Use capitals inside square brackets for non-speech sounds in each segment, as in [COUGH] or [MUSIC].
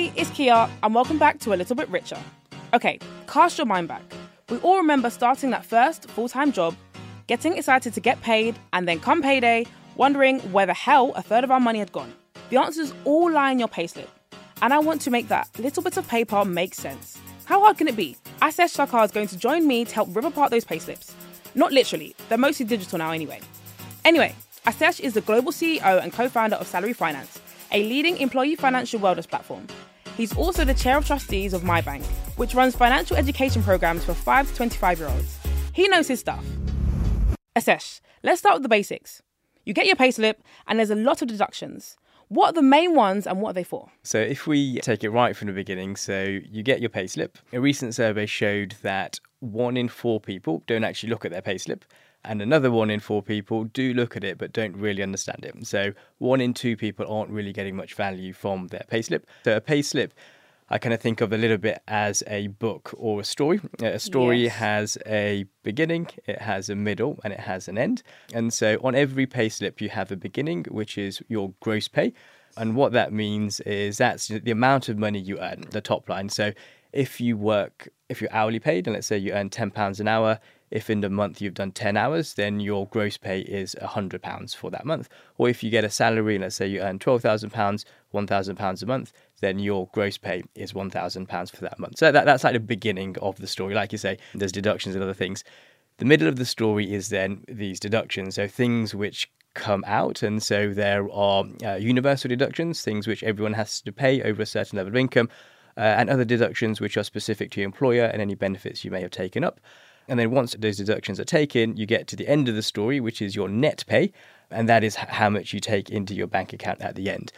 Hey, it's Kia, and welcome back to A Little Bit Richer. Okay, cast your mind back. We all remember starting that first full time job, getting excited to get paid, and then come payday, wondering where the hell a third of our money had gone. The answers all lie in your payslip. And I want to make that little bit of paper make sense. How hard can it be? Asesh Sarkar is going to join me to help rip apart those payslips. Not literally, they're mostly digital now anyway. Anyway, Asesh is the global CEO and co founder of Salary Finance, a leading employee financial wellness platform. He's also the chair of trustees of MyBnk, which runs financial education programs for 5 to 25 year olds. He knows his stuff. Asesh, let's start with the basics. You get your payslip, and there's a lot of deductions. What are the main ones and what are they for? So if we take it right from the beginning, so you get your payslip. A recent survey showed that one in four people don't actually look at their payslip, and another one in four people do look at it but don't really understand it. So one in two people aren't really getting much value from their payslip. So a payslip I kind of think of a little bit as a book or a story. A story Yes. has a beginning, it has a middle, and it has an end. And so on every payslip, you have a beginning, which is your gross pay. And what that means is that's the amount of money you earn, the top line. So if you work, if you're hourly paid, and let's say you earn £10 an hour, if in the month you've done 10 hours, then your gross pay is £100 for that month. Or if you get a salary, let's say you earn £12,000, £1,000 a month, then your gross pay is £1,000 for that month. So that, that's like the beginning of the story. Like you say, there's deductions and other things. The middle of the story is then these deductions, so things which come out. And so there are uh, universal deductions, things which everyone has to pay over a certain level of income, uh, and other deductions which are specific to your employer and any benefits you may have taken up. And then once those deductions are taken, you get to the end of the story, which is your net pay, and that is how much you take into your bank account at the end.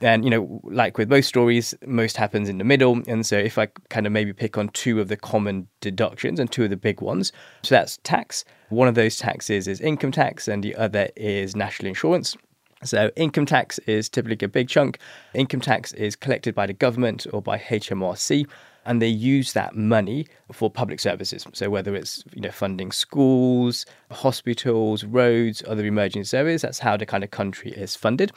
And you know, like with most stories, most happens in the middle. And so, if I kind of maybe pick on two of the common deductions and two of the big ones, so that's tax. One of those taxes is income tax, and the other is national insurance. So, income tax is typically a big chunk. Income tax is collected by the government or by HMRC, and they use that money for public services. So, whether it's you know funding schools, hospitals, roads, other emergency services, that's how the kind of country is funded.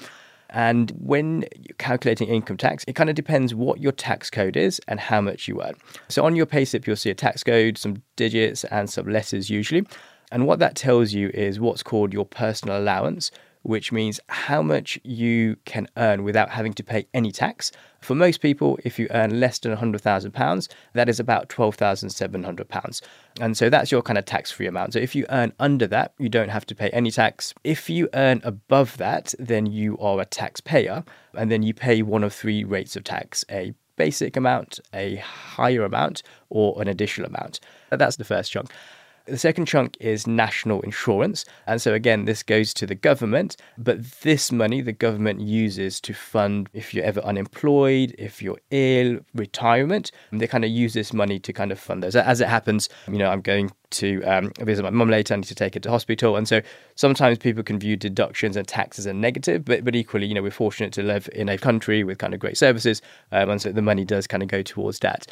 And when calculating income tax, it kind of depends what your tax code is and how much you earn. So on your payslip, you'll see a tax code, some digits, and some letters usually. And what that tells you is what's called your personal allowance, which means how much you can earn without having to pay any tax. For most people, if you earn less than £100,000, that is about £12,700. And so that's your kind of tax free amount. So if you earn under that, you don't have to pay any tax. If you earn above that, then you are a taxpayer, and then you pay one of three rates of tax a basic amount, a higher amount, or an additional amount. That's the first chunk. The second chunk is national insurance. And so, again, this goes to the government, but this money the government uses to fund if you're ever unemployed, if you're ill, retirement. They kind of use this money to kind of fund those. As it happens, you know, I'm going to um, visit my mum later. I need to take her to hospital. And so sometimes people can view deductions and taxes as negative, but, but equally, you know, we're fortunate to live in a country with kind of great services. Um, and so the money does kind of go towards that.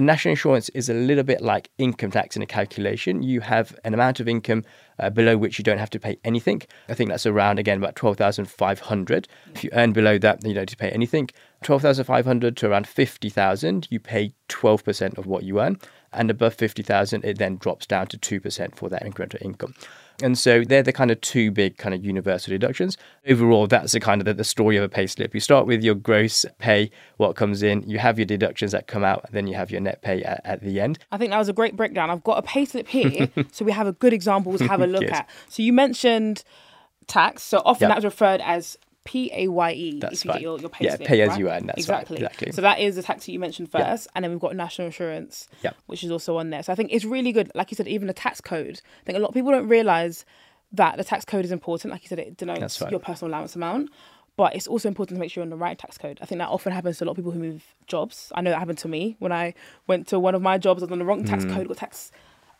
National insurance is a little bit like income tax in a calculation. You have an amount of income uh, below which you don't have to pay anything. I think that's around again about twelve thousand five hundred. If you earn below that, then you don't have to pay anything. Twelve thousand five hundred to around fifty thousand, you pay twelve percent of what you earn, and above fifty thousand, it then drops down to two percent for that incremental income. And so they're the kind of two big kind of universal deductions. Overall, that's the kind of the, the story of a pay slip. You start with your gross pay, what comes in, you have your deductions that come out, and then you have your net pay at, at the end. I think that was a great breakdown. I've got a payslip here, [LAUGHS] so we have a good example to have a look Good. at. So you mentioned tax. So often Yep. that's referred as P A Y E That's if you right. get your, your payslip. Yeah, pay as right? you earn, that's right, exactly. exactly. So that is the tax that you mentioned first, and then we've got national insurance, Yep. which is also on there. So I think it's really good. Like you said, even the tax code. I think a lot of people don't realize that the tax code is important. Like you said, it denotes right. your personal allowance amount. But it's also important to make sure you're on the right tax code. I think that often happens to a lot of people who move jobs. I know that happened to me when I went to one of my jobs. I was on the wrong Mm. tax code, got taxed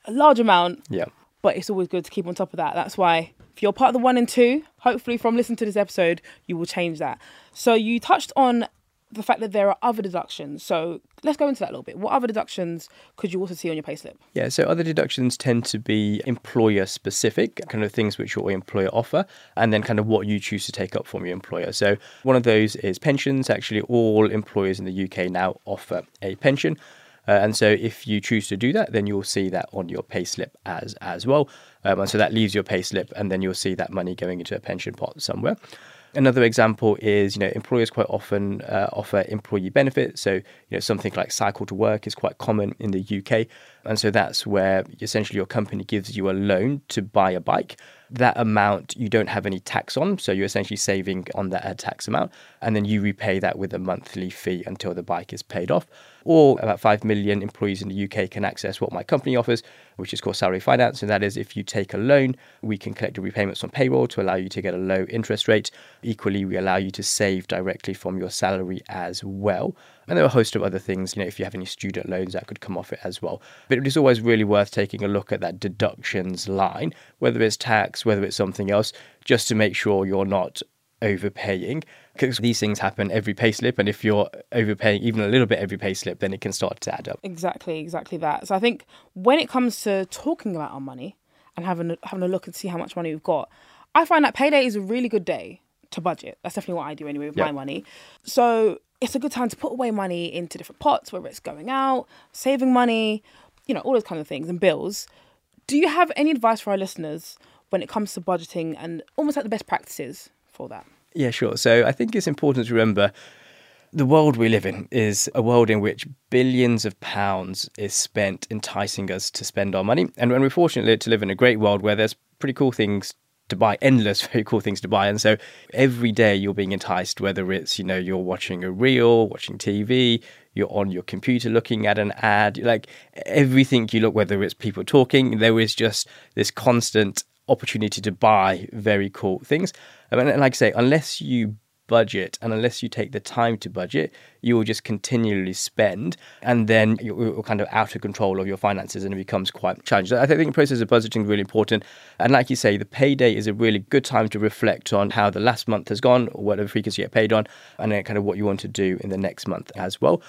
a large amount Yeah. But it's always good to keep on top of that. That's why if you're part of the one and two, hopefully from listening to this episode, you will change that. So you touched on the fact that there are other deductions. So let's go into that a little bit. What other deductions could you also see on your payslip? Yeah, so other deductions tend to be employer specific, kind of things which your employer offer, and then kind of what you choose to take up from your employer. So one of those is pensions. Actually, all employers in the UK now offer a pension. Uh, and so if you choose to do that, then you'll see that on your payslip as as well. Um, and so that leaves your payslip, and then you'll see that money going into a pension pot somewhere. Another example is, you know, employers quite often uh, offer employee benefits. So, you know, something like cycle to work is quite common in the UK. And so that's where essentially your company gives you a loan to buy a bike. That amount you don't have any tax on. So you're essentially saving on that tax amount. And then you repay that with a monthly fee until the bike is paid off or about 5 million employees in the UK can access what my company offers, which is called salary finance. And that is if you take a loan, we can collect your repayments on payroll to allow you to get a low interest rate. Equally, we allow you to save directly from your salary as well. And there are a host of other things, you know, if you have any student loans that could come off it as well. But it is always really worth taking a look at that deductions line, whether it's tax, whether it's something else, just to make sure you're not overpaying because these things happen every payslip and if you're overpaying even a little bit every payslip then it can start to add up Exactly, exactly that. So I think when it comes to talking about our money and having a, having a look and see how much money we've got, I find that payday is a really good day to budget. That's definitely what I do anyway with my money. So it's a good time to put away money into different pots, whether it's going out, saving money, you know, all those kind of things and bills. Do you have any advice for our listeners when it comes to budgeting and almost like the best practices for that? Yeah, sure. So I think it's important to remember the world we live in is a world in which billions of pounds is spent enticing us to spend our money. And when we're fortunate to live in a great world where there's pretty cool things to buy, endless [LAUGHS] very cool things to buy. And so every day you're being enticed, whether it's, you know, you're watching a reel, watching TV, you're on your computer looking at an ad, like everything you look, whether it's people talking, there is just this constant opportunity to buy very cool things. And like I say, unless you budget and unless you take the time to budget, you will just continually spend and then you're kind of out of control of your finances and it becomes quite challenging. I think the process of budgeting is really important. And like you say, the payday is a really good time to reflect on how the last month has gone or whatever frequency you get paid on and then kind of what you want to do in the next month as well.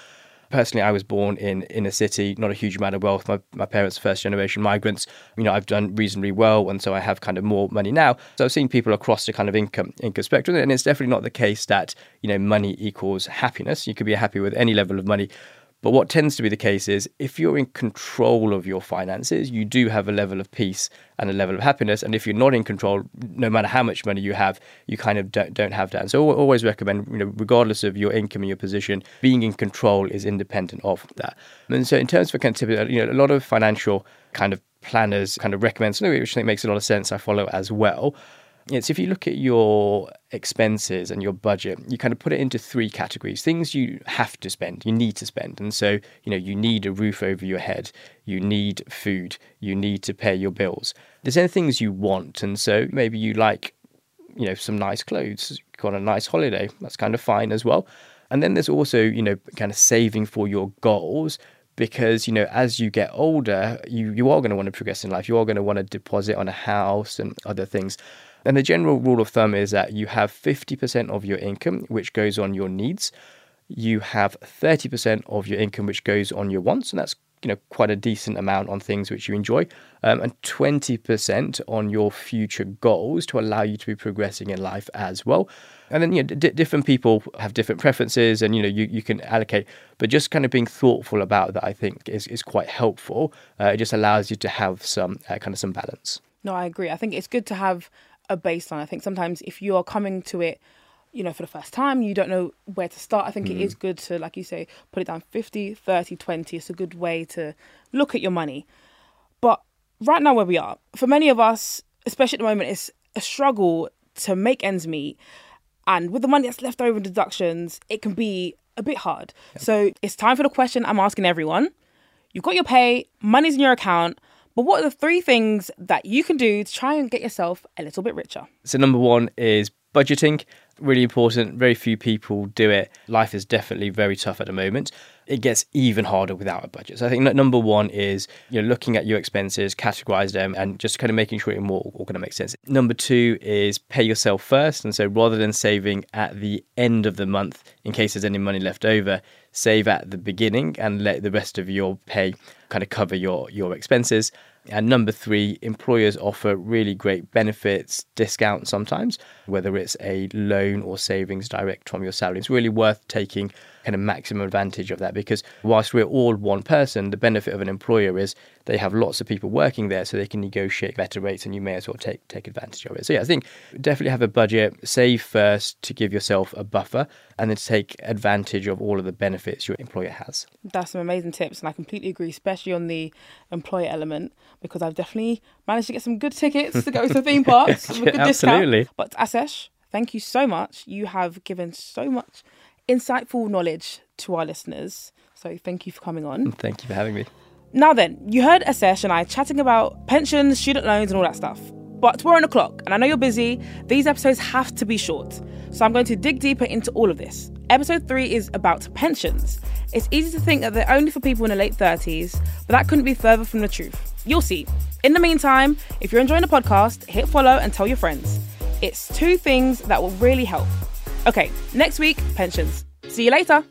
Personally, I was born in inner city, not a huge amount of wealth. My, my parents, first generation migrants. You know, I've done reasonably well, and so I have kind of more money now. So I've seen people across the kind of income income spectrum, and it's definitely not the case that you know money equals happiness. You could be happy with any level of money. But what tends to be the case is if you're in control of your finances, you do have a level of peace and a level of happiness. And if you're not in control, no matter how much money you have, you kind of don't, don't have that. And so I always recommend, you know, regardless of your income and your position, being in control is independent of that. And so in terms of you know, a lot of financial kind of planners kind of recommend something which I think makes a lot of sense. I follow as well. It's if you look at your expenses and your budget, you kind of put it into three categories. Things you have to spend, you need to spend. And so, you know, you need a roof over your head, you need food, you need to pay your bills. There's then things you want. And so maybe you like, you know, some nice clothes, go on a nice holiday. That's kind of fine as well. And then there's also, you know, kind of saving for your goals because you know as you get older you you are going to want to progress in life you are going to want to deposit on a house and other things and the general rule of thumb is that you have 50% of your income which goes on your needs. You have 30% of your income which goes on your wants and that's you know quite a decent amount on things which you enjoy um, and 20% on your future goals to allow you to be progressing in life as well. And then you know d- different people have different preferences and you know you, you can allocate but just kind of being thoughtful about that i think is, is quite helpful. Uh, it just allows you to have some uh, kind of some balance. No, I agree. I think it's good to have a baseline. I think sometimes if you are coming to it, you know, for the first time, you don't know where to start. I think it is mm. good to, like you say, put it down 50, 30, 20. It's a good way to look at your money. But right now, where we are, for many of us, especially at the moment, it's a struggle to make ends meet. And with the money that's left over in deductions, it can be a bit hard. So it's time for the question I'm asking everyone. You've got your pay, money's in your account, but what are the three things that you can do to try and get yourself a little bit richer? so number one is budgeting Really important. Very few people do it. Life is definitely very tough at the moment. It gets even harder without a budget. So I think number one is you know looking at your expenses, categorize them, and just kind of making sure it more all going to make sense. Number two is pay yourself first, and so rather than saving at the end of the month in case there's any money left over, save at the beginning and let the rest of your pay kind of cover your your expenses. And number three, employers offer really great benefits, discounts sometimes, whether it's a loan or savings direct from your salary. It's really worth taking kind of maximum advantage of that because whilst we're all one person, the benefit of an employer is they have lots of people working there so they can negotiate better rates and you may as well take take advantage of it. So yeah, I think definitely have a budget, save first to give yourself a buffer and then take advantage of all of the benefits your employer has. That's some amazing tips and I completely agree, especially on the employer element because I've definitely managed to get some good tickets to go to the theme [LAUGHS] parks with a good Absolutely. discount. But Asesh, thank you so much. You have given so much insightful knowledge to our listeners. So thank you for coming on. Thank you for having me. Now then, you heard Asesh and I chatting about pensions, student loans, and all that stuff. But we're on the clock, and I know you're busy. These episodes have to be short. So I'm going to dig deeper into all of this. Episode 3 is about pensions. It's easy to think that they're only for people in the late 30s, but that couldn't be further from the truth. You'll see. In the meantime, if you're enjoying the podcast, hit follow and tell your friends. It's two things that will really help. Okay, next week, pensions. See you later.